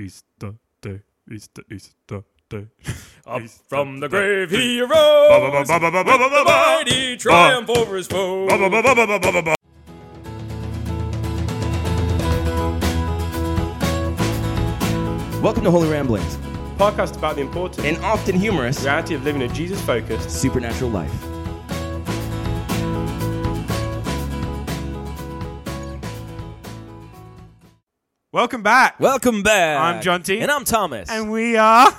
Easter day, Easter, Easter day. Up Easter from the grave he arose. Mighty triumph over his foes. Welcome to Holy Ramblings, podcast about the important and often humorous reality of living a Jesus focused supernatural life. Welcome back. Welcome back. I'm Jonty. And I'm Thomas. And we are.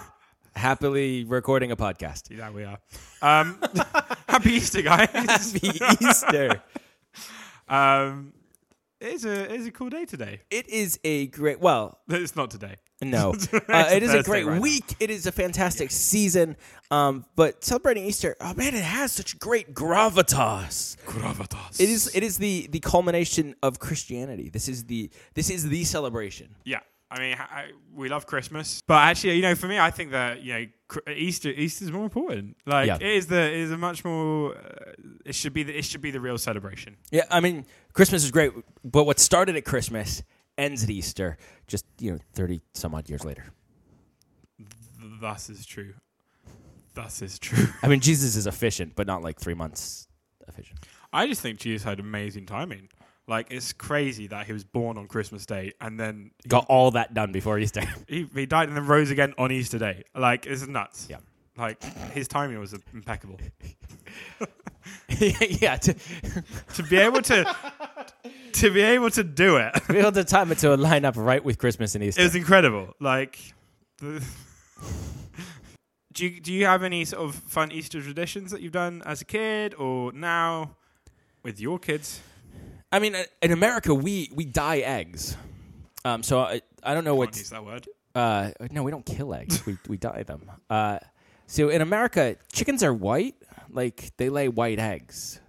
happily recording a podcast. Yeah, we are. Um, happy Easter, guys. Happy Easter. Um, it's a it's a cool day today. It is a great, well, It's not today. no. Uh, it is a great right now. week. It is a fantastic season. Um, but celebrating Easter, oh man, it has such great gravitas. Gravatas. It is it is the the culmination of Christianity. This is the this is the celebration. Yeah. I mean, I, we love Christmas, but actually, you know, for me, I think that you know, Easter Easter's more important. Like, Yeah. it is the it is a much more. Uh, it should be the it should be the real celebration. Yeah, I mean, Christmas is great, but what started at Christmas ends at Easter, just you know, thirty some odd years later. Thus is true. Thus is true. I mean, Jesus is efficient, but not like three months efficient. I just think Jesus had amazing timing. Like, it's crazy that he was born on Christmas Day and then Got all that done before Easter. he, he died and then rose again on Easter Day. Like, it's nuts. Yeah. Like, his timing was impeccable. yeah, to to be able to to be able to do it, be able to time it to line up right with Christmas and Easter. it was incredible. Like, the, do you do you have any sort of fun Easter traditions that you've done as a kid or now with your kids? I mean, in America, we we dye eggs. Um, so I, I don't know what. use that word. Uh, no, we don't kill eggs. we we dye them. Uh, so in America, chickens are white. Like they lay white eggs.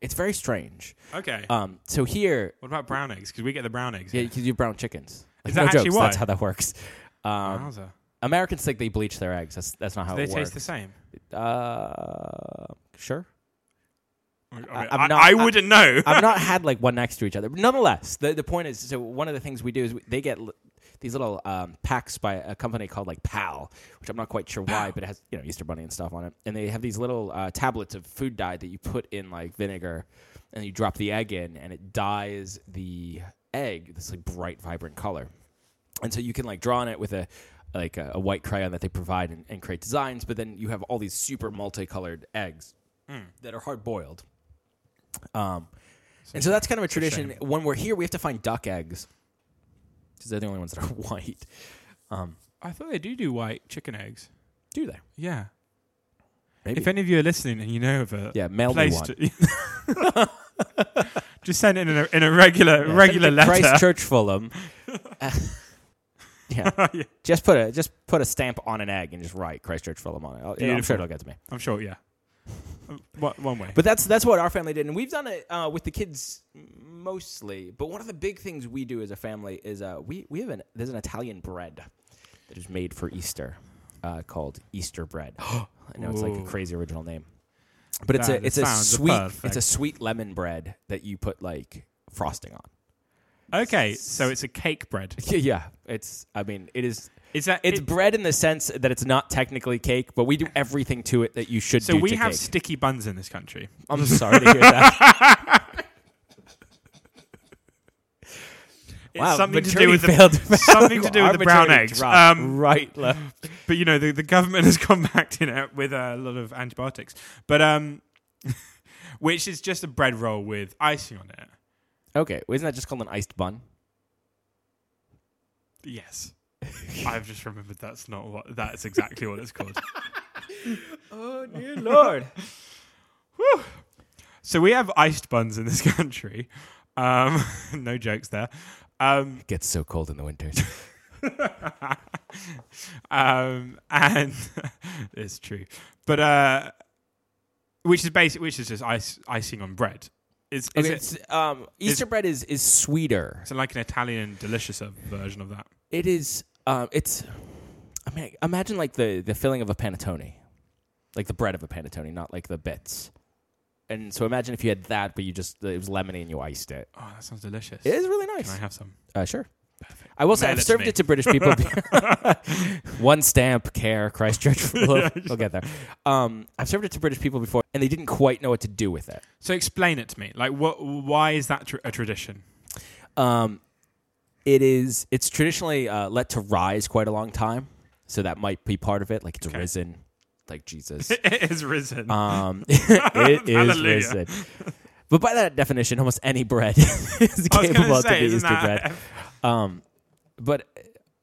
It's very strange. Okay. Um, so here, what about brown eggs? Because we get the brown eggs. yeah, because you brown chickens. Is no that actually jokes, why? That's how that works. Um, Wowza. Americans think they bleach their eggs. That's that's not how Do they it works. taste the same? Uh, sure. I, mean, I- I, not- I I- wouldn't know. I've not had like one next to each other. But nonetheless, the the point is, so one of the things we do is we, they get l- these little um, packs by a company called like PAL, which I'm not quite sure why, but it has you know Easter bunny and stuff on it, and they have these little uh, tablets of food dye that you put in like vinegar, and you drop the egg in, and it dyes the egg this like bright, vibrant color, and so you can like draw on it with a like a, a white crayon that they provide and, and create designs, but then you have all these super multicolored eggs that are hard boiled. Um, and so that's kind of a tradition. shame. When we're here, we have to find duck eggs because they're the only ones that are white. Um, I thought they do do white chicken eggs. do they? Yeah. Maybe. If any of you are listening and you know of a yeah, mail me place one. to, just send it in a, in a regular Yeah, regular send it to letter. Christchurch Fulham. Uh, yeah. Yeah. just put a just put a stamp on an egg and just write Christchurch Fulham on it. I'll- I'm Beautiful. sure it'll get to me. I'm sure. Yeah. One, one way. But that's that's what our family did, and we've done it uh, with the kids mostly. But one of the big things we do as a family is uh, we we have an there's an Italian bread that is made for Easter uh, called Easter bread. I know it's like a crazy original name, but it's That a it's a sweet perfect. it's a sweet lemon bread that you put like frosting on. Okay, so it's a cake bread. yeah, it's I mean it is. Is that It's it- bread in the sense that it's not technically cake, but we do everything to it that you should do. so do we to have cake. sticky buns in this country. I'm sorry to hear that. It's wow, something to do with the, failed something to do with the brown eggs. Um, right, left. but you know the, the government has come back to it with a lot of antibiotics. But um, which is just a bread roll with icing on it. Okay, well, isn't that just called an iced bun? Yes. I've just remembered that's not what that's exactly what it's called. Oh dear lord! So we have iced buns in this country. Um, no jokes there. Um, it gets so cold in the winters. um, and it's true, but uh, which is basic, which is just ice, icing on bread. Is, is Okay, it it's, um, Easter bread is is sweeter. It's like an Italian delicious version of that? It is. Um, it's. I mean, imagine like the the filling of a panettone, like the bread of a panettone, not like the bits. And so imagine if you had that, but you just it was lemony and you iced it. Oh, that sounds delicious. It is really nice. Can I have some? Uh, sure. I will say I've served me. it to British people. One stamp, care, Christchurch. we'll, we'll get there. Um, I've served it to British people before, and they didn't quite know what to do with it. So explain it to me. Like, what? Why is that tr- a tradition? Um, it is. It's traditionally uh, let to rise quite a long time, so that might be part of it. Like it's Okay. risen, like Jesus. it is risen. Um, it is risen. But by that definition, almost any bread is capable to to say, be isn't Easter that bread. Um, but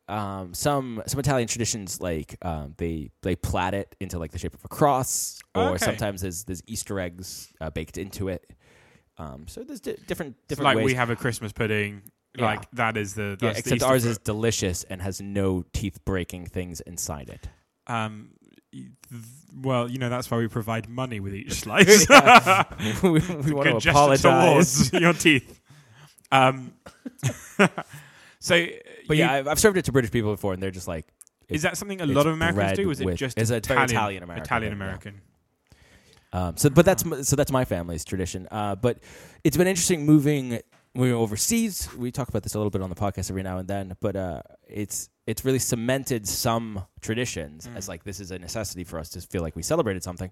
um, some some Italian traditions like um, they they plait it into like the shape of a cross, or Okay. sometimes there's there's Easter eggs uh, baked into it. Um, so there's di- different It's different like ways. we have a Christmas pudding. Yeah. Like that is the yeah, the except Easter ours fruit. is delicious and has no teeth breaking things inside it. Um, well, you know that's why we provide money with each slice. we we want to apologize. towards your teeth. Um, so, But yeah, I've, I've served it to British people before, and they're just like, is that something a lot of Americans do? Is it just it's a Italian Italian-American Italian. American? Um, so, but that's so that's my family's tradition. Uh, but it's been interesting moving moving overseas. We talk about this a little bit on the podcast every now and then. But uh, it's it's really cemented some traditions Mm. as like this is a necessity for us to feel like we celebrated something.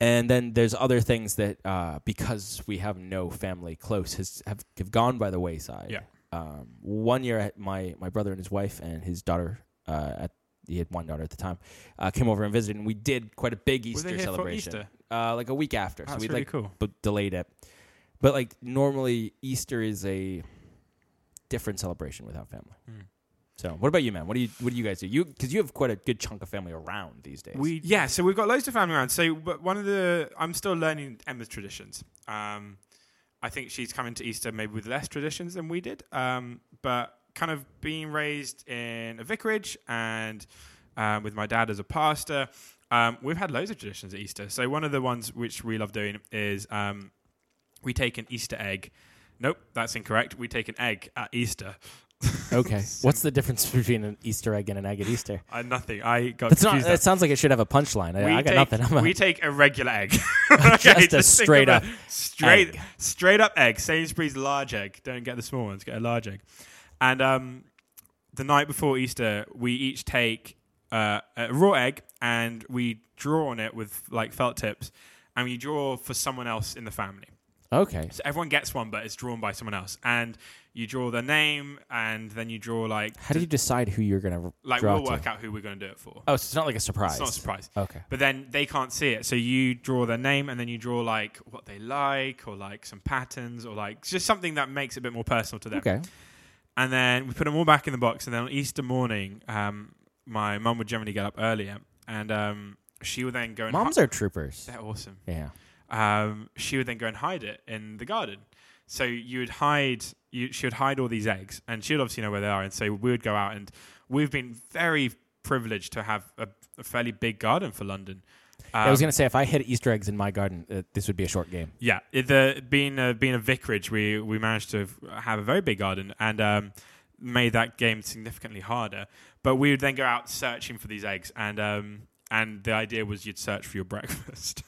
And then there's other things that uh, because we have no family close has have, have gone by the wayside. Yeah. Um, one year, my my brother and his wife and his daughter uh, at he had one daughter at the time uh, came over and visited, and we did quite a big Easter celebration Easter? uh, like a week after. so we really like cool. but delayed it. But like normally Easter is a different celebration without family. Mm. So what about you, man? What do you what do you guys do? You because you have quite a good chunk of family around these days. We yeah, so we've got loads of family around. So, but one of the I'm still learning Emma's traditions. Um, I think she's coming to Easter maybe with less traditions than we did. Um, but kind of being raised in a vicarage and um, with my dad as a pastor, um, we've had loads of traditions at Easter. So one of the ones which we love doing is um, we take an Easter egg. Nope, that's incorrect. We take an egg at Easter. Okay. What's the difference between an Easter egg and an egg at Easter? I nothing. I got That's not. confused. That sounds like it should have a punchline. I, We I got take, nothing. I'm a, we take a regular egg. Just a think of straight up straight, egg. straight up egg. Sainsbury's large egg. Don't get the small ones. Get a large egg. And um, the night before Easter, we each take uh, a raw egg and we draw on it with like felt tips, and we draw for someone else in the family. Okay. So everyone gets one, but it's drawn by someone else. And you draw their name, and then you draw like How do you decide who you're gonna like draw we'll to? work out who we're going to do it for. Oh, so it's not like a surprise. It's not a surprise. Okay. But then they can't see it. So you draw their name and then you draw like what they like or like some patterns or like just something that makes it a bit more personal to them. Okay. And then we put them all back in the box. And then on Easter morning, um, my mum would generally get up earlier and um, she would then go and Moms hi- are troopers. They're awesome. Yeah. Um, she would then go and hide it in the garden. So you would hide, you, she would hide all these eggs, and she would obviously know where they are. And so we would go out, and we've been very privileged to have a, a fairly big garden for London. I was Um, gonna say if I hid Easter eggs in my garden, uh, this would be a short game. Yeah, it, the being a, being a vicarage, we we managed to have a very big garden and um, made that game significantly harder. But we would then go out searching for these eggs, and um, and the idea was you'd search for your breakfast.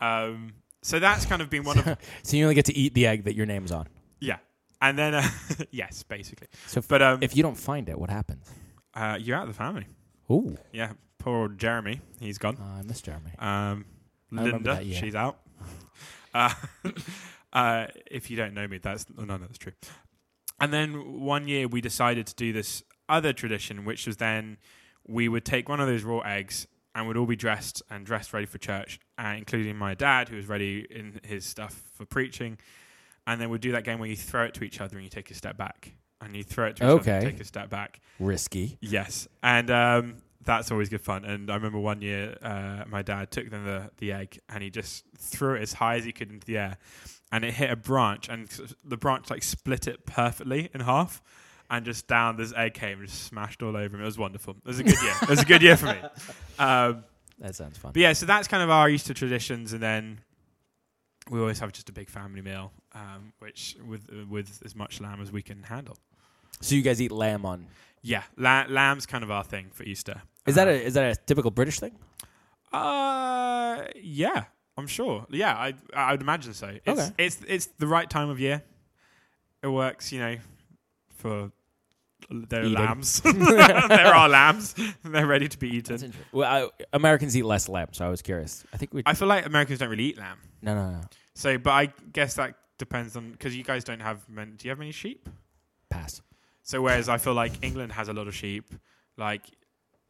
Um, so that's kind of been one of So you only get to eat the egg that your name's on. yeah, and then uh, yes, basically. So if, But um, if you don't find it, what happens? uh, you're out of the family. Ooh, Yeah, poor old Jeremy, he's gone. uh, I miss Jeremy. Um, I remember Linda, that year. she's out. Uh, uh, if you don't know me, that's no, no, that's true. And then one year we decided to do this other tradition, which was then we would take one of those raw eggs and we'd all be dressed and dressed ready for church, uh, including my dad, who was ready in his stuff for preaching. And then we'd do that game where you throw it to each other and you take a step back, and you throw it to each other and Okay. take a step back. Risky. Yes, and um, that's always good fun. And I remember one year, uh, my dad took them the the egg and he just threw it as high as he could into the air, and it hit a branch, and the branch like split it perfectly in half, and just down this egg came and just smashed all over him. It was wonderful. It was a good year. It was a good year for me. Um, That sounds fun. but yeah, so that's kind of our Easter traditions, and then we always have just a big family meal, um, which with with as much lamb as we can handle. So you guys eat lamb on? Yeah, la- lamb's kind of our thing for Easter. Is that Uh, a is that a typical British thing? Uh, yeah, I'm sure. Yeah, I I would imagine so. It's Okay. it's it's the right time of year. It works, you know, for they're Eating. lambs. there are lambs. They're ready to be eaten. Well, I, Americans eat less lamb, so I was curious. I think we. I feel like Americans don't really eat lamb. no, no, no. So, but I guess that depends on because you guys don't have. Men, do you have many sheep? Pass. So, whereas I feel like England has a lot of sheep, like,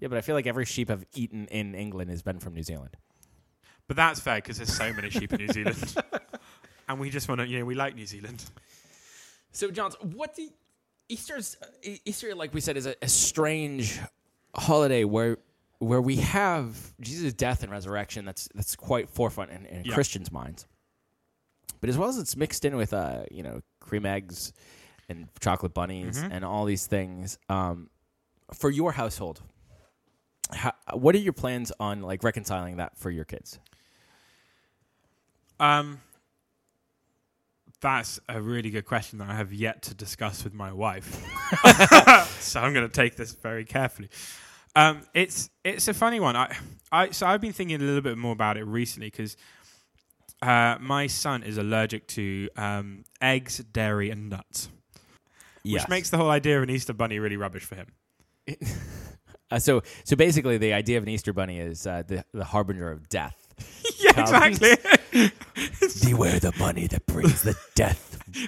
Yeah, but I feel like every sheep I've eaten in England has been from New Zealand. but that's fair because there's so many sheep in New Zealand, and we just want to, you know, we like New Zealand. So, Johns, what do Easter's E- Easter, like we said, is a, a strange holiday where where we have Jesus' death and resurrection. That's that's quite forefront in, in Yeah. Christians' minds. But as well as it's mixed in with, uh, you know, cream eggs and chocolate bunnies Mhm. and all these things. Um, for your household, how, what are your plans on like reconciling that for your kids? Um, that's a really good question that I have yet to discuss with my wife. so I'm going to take this very carefully. Um, it's it's a funny one. I I so I've been thinking a little bit more about it recently because uh, my son is allergic to um, eggs, dairy, and nuts, which makes the whole idea of an Easter bunny really rubbish for him. Uh, so, so basically, the idea of an Easter bunny is uh, the the harbinger of death. yeah, Comes. exactly. Beware the money that brings the death.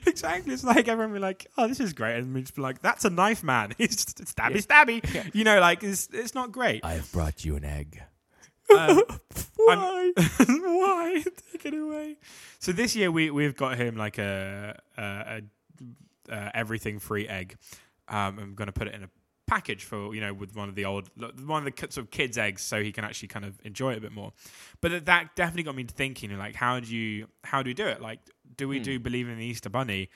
exactly. It's like everyone be like, "Oh, this is great," and we just be like, "That's a knife, man. He's just stabby, stabby." You know, like it's it's not great. I have brought you an egg. Um, Why? Why? Take it away. So this year we we've got him like a, a, a, uh everything free egg. Um, I'm going to put it in a package for you know with one of the old one of the sort of kids eggs so he can actually kind of enjoy it a bit more. But that- definitely got me thinking like how do you how do we do it? Like do we Hmm. do believe in the Easter bunny?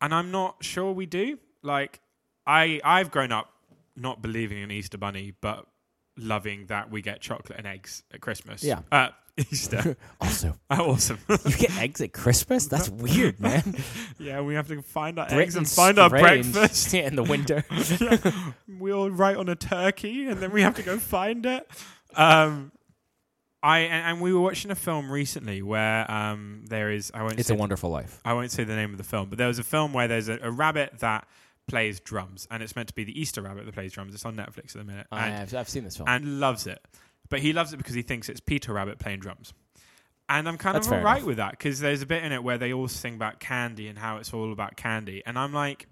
And I'm not sure we do. Like I I've grown up not believing in Easter bunny but loving that we get chocolate and eggs at Christmas. Yeah. Uh, Easter. Also, Oh, awesome. you get eggs at Christmas? That's weird, man. yeah, we have to find our eggs and Britain's find our strange. breakfast. Yeah, in the winter. we all write on a turkey and then we have to go find it. Um, I and, and we were watching a film recently where um, there is I won't It's a Wonderful Life. I won't say the name of the film, but there was a film where there's a, a rabbit that plays drums, and it's meant to be the Easter rabbit that plays drums. It's on Netflix at the minute, I and, have, I've seen this film. and loves it. But he loves it because he thinks it's Peter Rabbit playing drums. And I'm kind That's of alright enough. with that because there's a bit in it where they all sing about candy and how it's all about candy, and I'm like,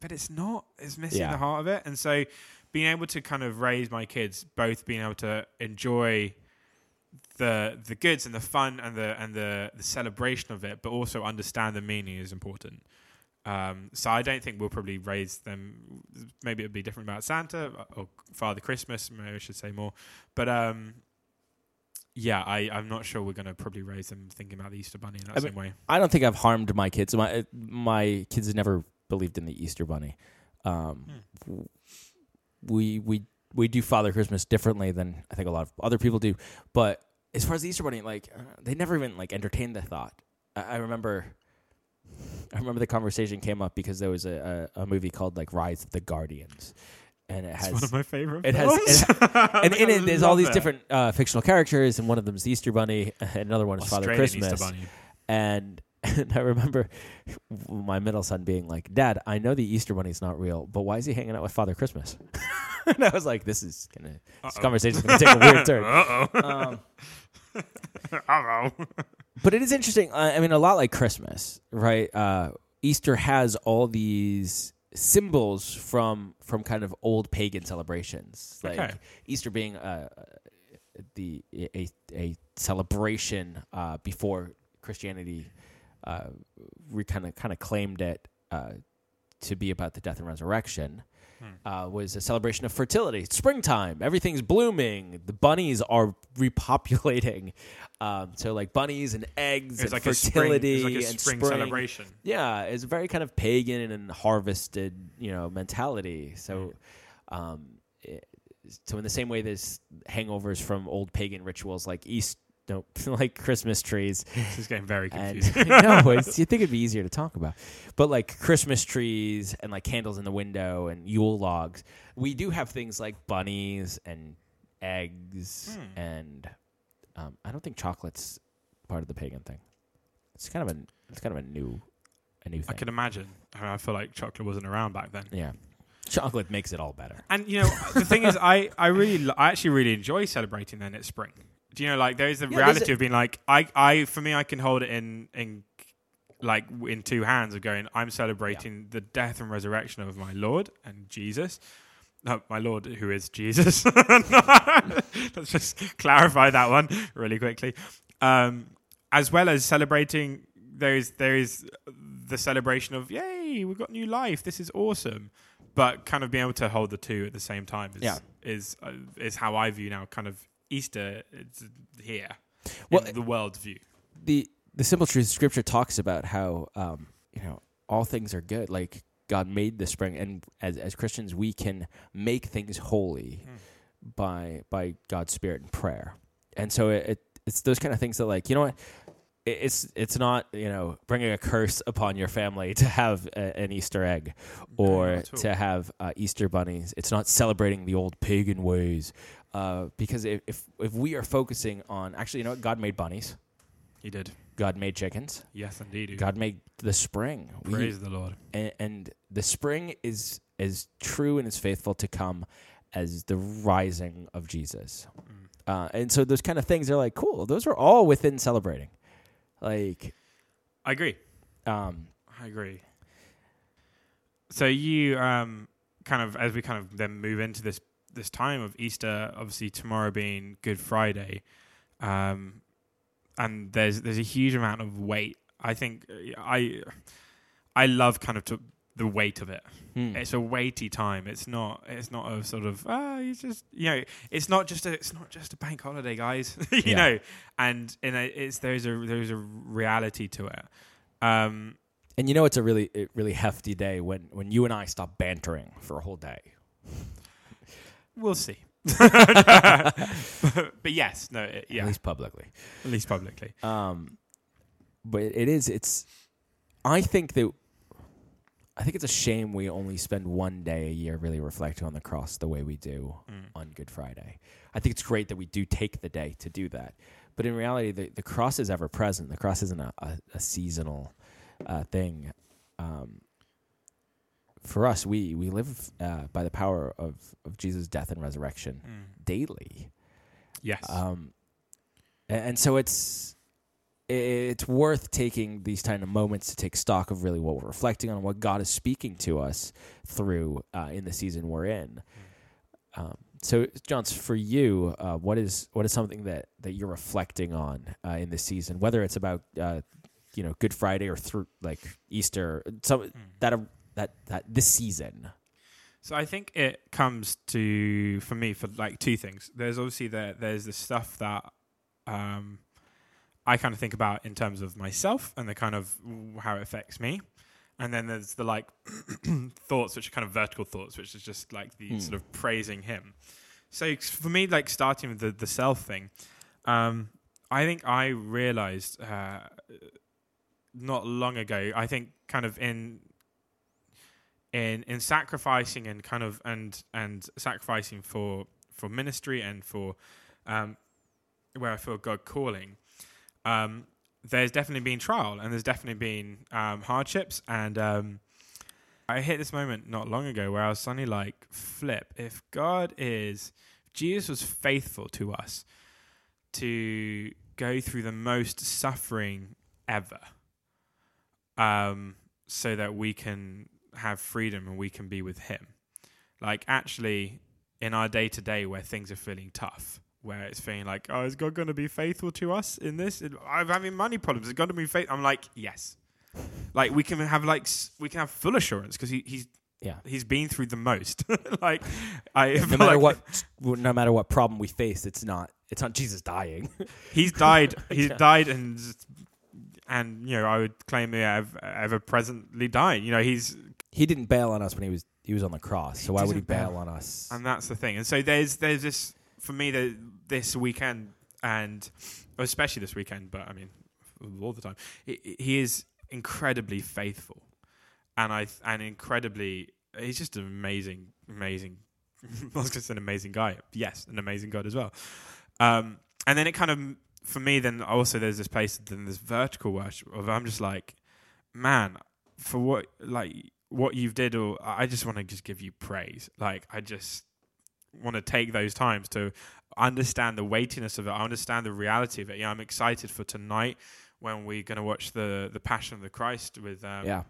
but it's not. It's missing Yeah. the heart of it. And so, being able to kind of raise my kids, both being able to enjoy the the goods and the fun and the and the the celebration of it, but also understand the meaning is important. Um, so I don't think we'll probably raise them. Maybe it'll be different about Santa or Father Christmas. Maybe I should say more. But um, yeah, I I'm not sure we're going to probably raise them thinking about the Easter Bunny in that I same way. I don't think I've harmed my kids. My my kids have never believed in the Easter Bunny. Um, Hmm. We we we do Father Christmas differently than I think a lot of other people do. But as far as the Easter Bunny, like uh, they never even like entertained the thought. I, I remember. I remember the conversation came up because there was a, a, a movie called like Rise of the Guardians, and it It's has one of my favorite. it has- films. it and in it there's all these it. different uh, fictional characters, and one of them is the Easter Bunny, and another one is Father Australian Christmas. Easter Bunny. And and I remember my middle son being like, "Dad, I know the Easter Bunny's not real, but why is he hanging out with Father Christmas?" and I was like, "This is gonna this Uh-oh. conversation's gonna take a weird turn." Uh-oh. Um, Uh-oh. but it is interesting. I mean, a lot like Christmas, right? Uh, Easter has all these symbols from from kind of old pagan celebrations, like Okay. Easter being uh, the a a celebration uh, before Christianity uh, we kind of kind of claimed it uh, to be about the death and resurrection. Uh, was a celebration of fertility, springtime. Everything's blooming. The bunnies are repopulating. Um, so like bunnies and eggs It's and like a spring, fertility it's like a and spring, spring. celebration. Yeah, it's very kind of pagan and harvested, you know, mentality. So, Mm. um, it, so in the same way, there's hangovers from old pagan rituals like East, no, like Christmas trees. This is getting very confusing. no, it's, you think it'd be easier to talk about, but like Christmas trees and like candles in the window and Yule logs. We do have things like bunnies and eggs Hmm. and um, I don't think chocolate's part of the pagan thing. It's kind of a it's kind of a new a new I can imagine. I, mean, I feel like chocolate wasn't around back then. Yeah. Chocolate makes it all better. And you know, the thing is, I I really lo- I actually really enjoy celebrating then it's spring. Do you know, like there is the there's reality a- of being like I I for me I can hold it in in like in two hands of going I'm celebrating the death and resurrection of my Lord and Jesus. No, my Lord, who is Jesus. Let's just clarify that one really quickly. Um, as well as celebrating, there is there is the celebration of yay, we've got new life. This is awesome. But kind of being able to hold the two at the same time is Yeah. is uh, is how I view now. Kind of Easter it's here, Well, the world view. the the simple truth scripture talks about how um, you know all things are good like god made the spring and as, as christians we can make things holy by by god's spirit and prayer and so it, it it's those kind of things that like you know what it's it's not you know bringing a curse upon your family to have a, an Easter egg or all. to have uh, Easter bunnies. It's not celebrating the old pagan ways uh, because if, if if we are focusing on actually you know what God made bunnies, He did. God made chickens, Yes, indeed. God made the spring. We- Praise the Lord. and, and the spring is as true and as faithful to come as the rising of Jesus. Uh, and so those kind of things are like cool. Those are all within celebrating. Like, I agree. um, I agree. So you um kind of as we kind of then move into this this time of Easter, obviously tomorrow being Good Friday, um, and there's there's a huge amount of weight. I think I I love kind of to, the weight of it. hmm. It's a weighty time. It's not. It's not a sort of. Ah, you just. You know. It's not just a. It's not just a bank holiday, guys. you Yeah. know. And and it's there's a there's a reality to it. Um, and you know it's a really really hefty day when when you and I stop bantering for a whole day. We'll see. but, yes, no, it, yeah, At least publicly. at least publicly. Um, but it is. It's. I think that. I think it's a shame we only spend one day a year really reflecting on the cross the way we do Mm. on Good Friday. I think it's great that we do take the day to do that. But in reality, the, the cross is ever present. The cross isn't a, a, a seasonal uh, thing. Um, for us, we, we live uh, by the power of, of Jesus' death and resurrection Mm. daily. Yes. Um, a- and, so it's it's worth taking these kind of moments to take stock of really what we're reflecting on, what God is speaking to us through uh, in the season we're in. Um, so, Johns, for you, uh, what is what is something that, that you're reflecting on uh, in this season? Whether it's about uh, you know Good Friday or through like Easter, some that are, that that this season. So I think it comes to for me for like two things. There's obviously the there's the stuff that um, I kind of think about in terms of myself and the kind of how it affects me, and then there's the like thoughts which are kind of vertical thoughts, which is just like the Hmm. sort of praising him. So for me, like starting with the the self thing, um, I think I realized uh, not long ago. I think kind of in in in sacrificing and kind of and and sacrificing for for ministry and for um, where I feel God calling. Um, there's definitely been trial and there's definitely been um, hardships and um, I hit this moment not long ago where I was suddenly like, flip, if God is, Jesus was faithful to us to go through the most suffering ever um, so that we can have freedom and we can be with Him. Like, actually, in our day to day where things are feeling tough, where it's feeling like, oh, is God going to be faithful to us in this? I'm having money problems. Is God going to be faithful? I'm like, yes. Like we can have like we can have full assurance because he, he's Yeah. he's been through the most. like I No matter like what, no matter what problem we face, it's not it's not Jesus dying. he's died. He's Yeah. died and and you know I would claim yeah, ever, ever presently dying. You know he's he didn't bail on us when he was he was on the cross. So why would he bail bail. on us? and that's the thing. And so there's there's this for me the, this weekend and especially this weekend, but I mean all the time. He, he is incredibly faithful, and I and incredibly he's just an amazing amazing. I was just an amazing guy. Yes, an amazing God as well. Um, and then it kind of for me then also there's this place then this vertical worship of I'm just like, man, for what like what you've did, or I just want to just give you praise. Like I just want to take those times to understand the weightiness of it. I understand the reality of it. Yeah, I'm excited for tonight when we're going to watch the the Passion of the Christ with um, yeah.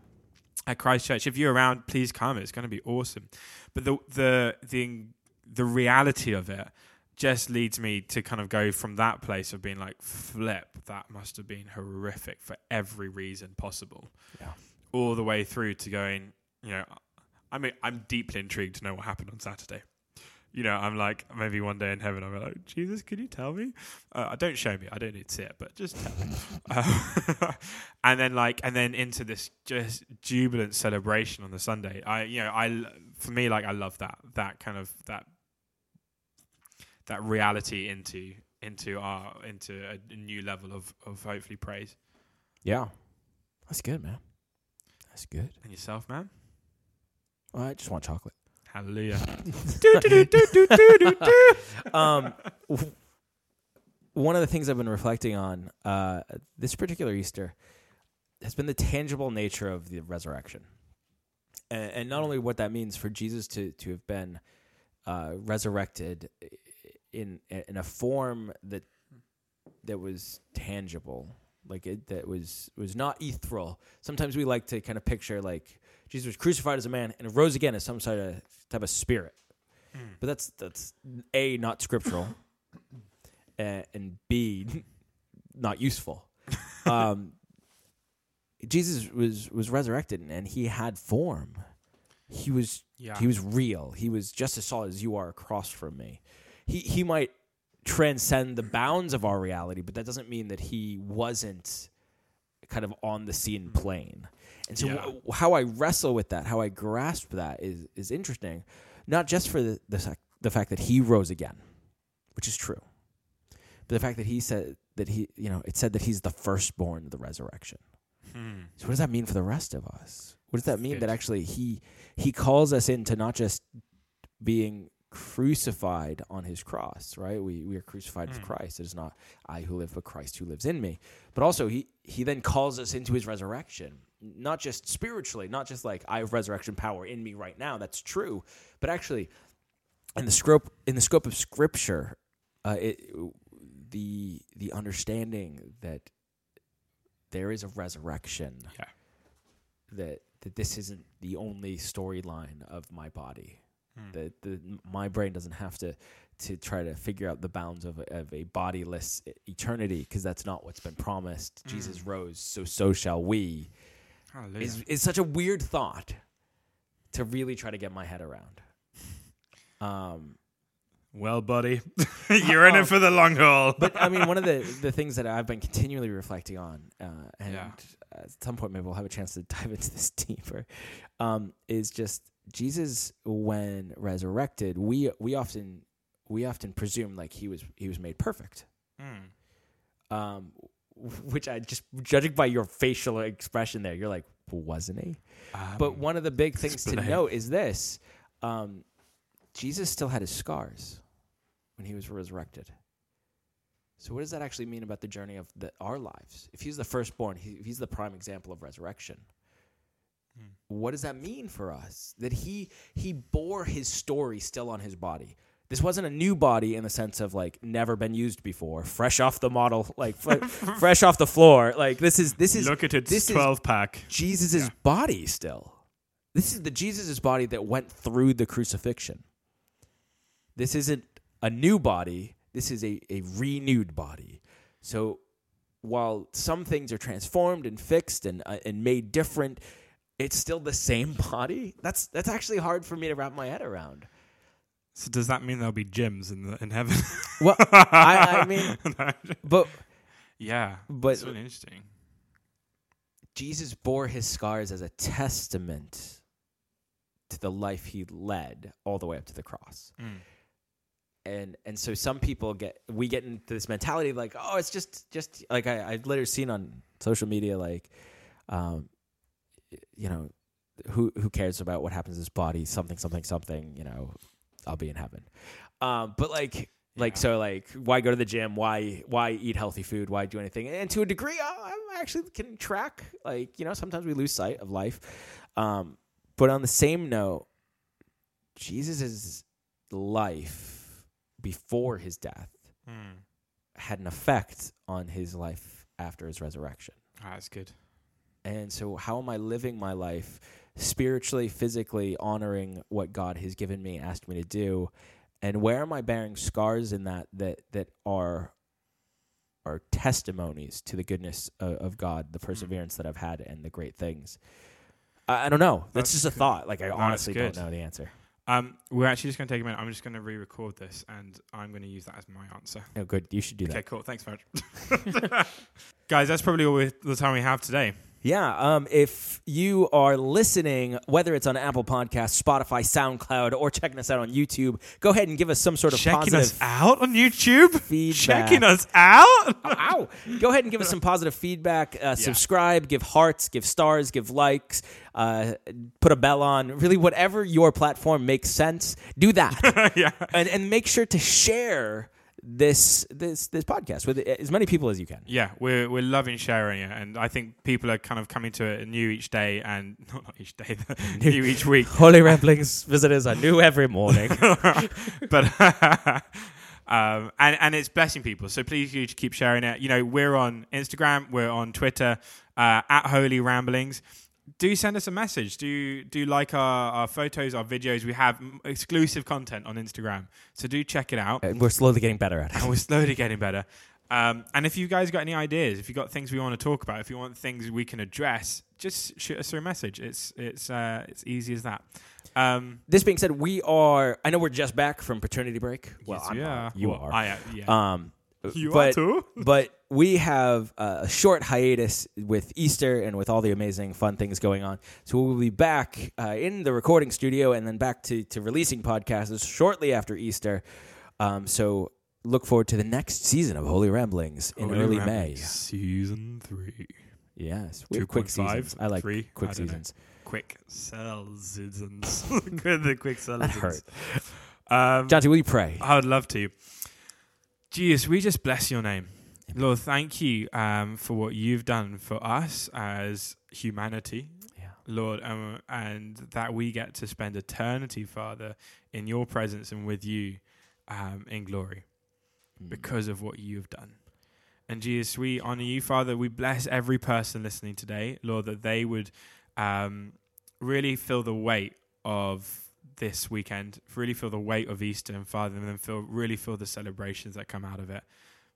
at Christchurch. If you're around, please come. It's going to be awesome. But the the the the reality of it just leads me to kind of go from that place of being like, flip, that must have been horrific for every reason possible. Yeah. All the way through to going, you know, I mean, I'm deeply intrigued to know what happened on Saturday. You know, I'm like, maybe one day in heaven, I'm like, Jesus, can you tell me? Uh, don't show me. I don't need to see it, but just tell me. Uh, and then, like, and then into this just jubilant celebration on the Sunday. I, you know, I, for me, like, I love that, that kind of, that that reality into into our into a, a new level of of hopefully praise. Yeah. That's good, man. That's good. And yourself, man. I just want chocolate. Hallelujah. um, w- one of the things I've been reflecting on uh, this particular Easter has been the tangible nature of the resurrection, and, and not only what that means for Jesus to to have been uh, resurrected in in a form that that was tangible, like it that was was not ethereal. Sometimes we like to kind of picture like Jesus was crucified as a man and rose again as some sort of type of spirit. But that's that's a not scriptural, and, and b not useful. Um, Jesus was was resurrected and he had form. He was Yeah. he was real. He was just as solid as you are across from me. He he might transcend the bounds of our reality, but that doesn't mean that he wasn't kind of on the scene plane. And so, Yeah. wh- how I wrestle with that, how I grasp that, is is interesting. Not just for the the, fac- the fact that he rose again, which is true, but the fact that he said that he, you know, it said that he's the firstborn of the resurrection. Hmm. So what does that mean for the rest of us? What does that mean Good. that actually he he calls us into not just being crucified on his cross, right? We we are crucified with Mm. Christ. It is not I who live, but Christ who lives in me. But also he he then calls us into his resurrection, not just spiritually, not just like I have resurrection power in me right now. That's true, but actually in the scope in the scope of Scripture, uh, it, the the understanding that there is a resurrection Yeah. that that this isn't the only storyline of my body. Hmm. That the my brain doesn't have to to try to figure out the bounds of a, of a bodiless eternity because that's not what's been promised. Jesus rose, so so shall we. Hallelujah. Is is such a weird thought to really try to get my head around. Um, well, buddy, you're in it for the long haul. but I mean, one of the the things that I've been continually reflecting on, uh, and Yeah. at some point maybe we'll have a chance to dive into this deeper, um, is just Jesus when resurrected. We we often we often presume like he was he was made perfect, Hmm. um, which I just judging by your facial expression there, you're like, wasn't he? But Um, one of the big things to note is this: um, Jesus still had his scars when he was resurrected. So, what does that actually mean about the journey of the, our lives? If he's the firstborn, he, if he's the prime example of resurrection, Hmm. what does that mean for us? That he he bore his story still on his body. This wasn't a new body in the sense of like never been used before, fresh off the model, like fre- fresh off the floor. Like this is this is Look at its this 12 pack. Jesus' body still. This is the Jesus' body that went through the crucifixion. This isn't a new body, this is a, a renewed body. So while some things are transformed and fixed and uh, and made different, it's still the same body. That's that's actually hard for me to wrap my head around. So does that mean there'll be gyms in the in heaven? Well, I, I mean, but yeah, but it's really interesting. Jesus bore his scars as a testament to the life he led all the way up to the cross. Mm. And and so some people get we get into this mentality of like, oh, it's just just like I, I've literally seen on social media like um you know, who who cares about what happens to this body, something, something, something, you know, I'll be in heaven. Um, but like like Yeah. so like why go to the gym why why eat healthy food why do anything and to a degree i I actually can track like you know sometimes we lose sight of life um But on the same note, Jesus' life before his death Mm. had an effect on his life after his resurrection. Ah, that's good. And so, how am I living my life spiritually, physically, honoring what God has given me, asked me to do? And where am I bearing scars in that that that are are testimonies to the goodness of, of God, the perseverance that I've had, and the great things? I, I don't know. That's, That's just a good. thought. Like I honestly don't know the answer. Um, we're actually just going to take a minute. I'm just going to re-record this, and I'm going to use that as my answer. Oh, good. You should do that. Okay, cool. Thanks very much, guys. That's probably all the time we have today. Yeah. Um, if you are listening, whether it's on Apple Podcasts, Spotify, SoundCloud, or checking us out on YouTube, go ahead and give us some sort of Checking positive us out on YouTube. feedback. Checking us out. Ow! Go ahead and give us some positive feedback. Uh, Subscribe, give hearts, give stars, give likes, uh, put a bell on. Really, whatever your platform makes sense, do that. yeah. and and make sure to share this this this podcast with as many people as you can. Yeah, we're we're loving sharing it, and I think people are kind of coming to it new each day, and not, not each day, new each week. Holy Ramblings visitors are new every morning. but um, and and it's blessing people. So please you keep sharing it. You know, we're on Instagram, we're on Twitter uh, at Holy Ramblings. Do send us a message. Do do like our, our photos, our videos. We have exclusive content on Instagram, so do check it out. and we're slowly getting better at it. and we're slowly getting better. Um, and if you guys got any ideas, if you got things we want to talk about, if you want things we can address, just shoot us through a message. It's it's uh, it's easy as that. Um, This being said, we are. I know we're just back from paternity break. Well, yes, I'm not. you Well, are. I am. Yeah. Um, you but, are too. but we have uh, a short hiatus with Easter and with all the amazing fun things going on. So we'll be back uh, in the recording studio and then back to, to releasing podcasts shortly after Easter. Um, so look forward to the next season of Holy Ramblings in Holy early Ramblings, May. season three. Yes, we have quick 2.5, seasons. I like three, quick I don't know. seasons. Quick seasons. the quick seasons. hurt. Um, Jonty, will you pray? I would love to. Jesus, we just bless your name. Lord, thank you um, for what you've done for us as humanity. Yeah. Lord, um, and that we get to spend eternity, Father, in your presence and with you um, in glory because of what you've done. And Jesus, we honor you, Father. We bless every person listening today, Lord, that they would um, really feel the weight of this weekend, really feel the weight of Easter, and Father, and then feel really feel the celebrations that come out of it,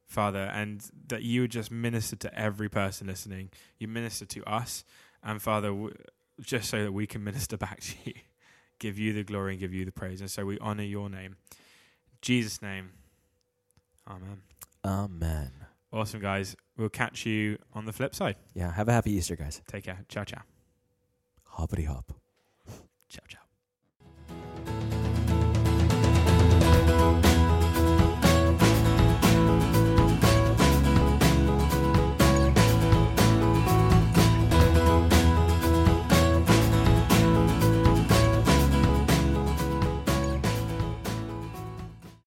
Father, and that you would just minister to every person listening. You minister to us, and Father, w- just so that we can minister back to you, give you the glory and give you the praise, and so we honor your name, In Jesus' name, Amen. Amen. Awesome, guys. We'll catch you on the flip side. Yeah, have a happy Easter, guys. Take care. Ciao, ciao. Hoppity hop. Ciao, ciao.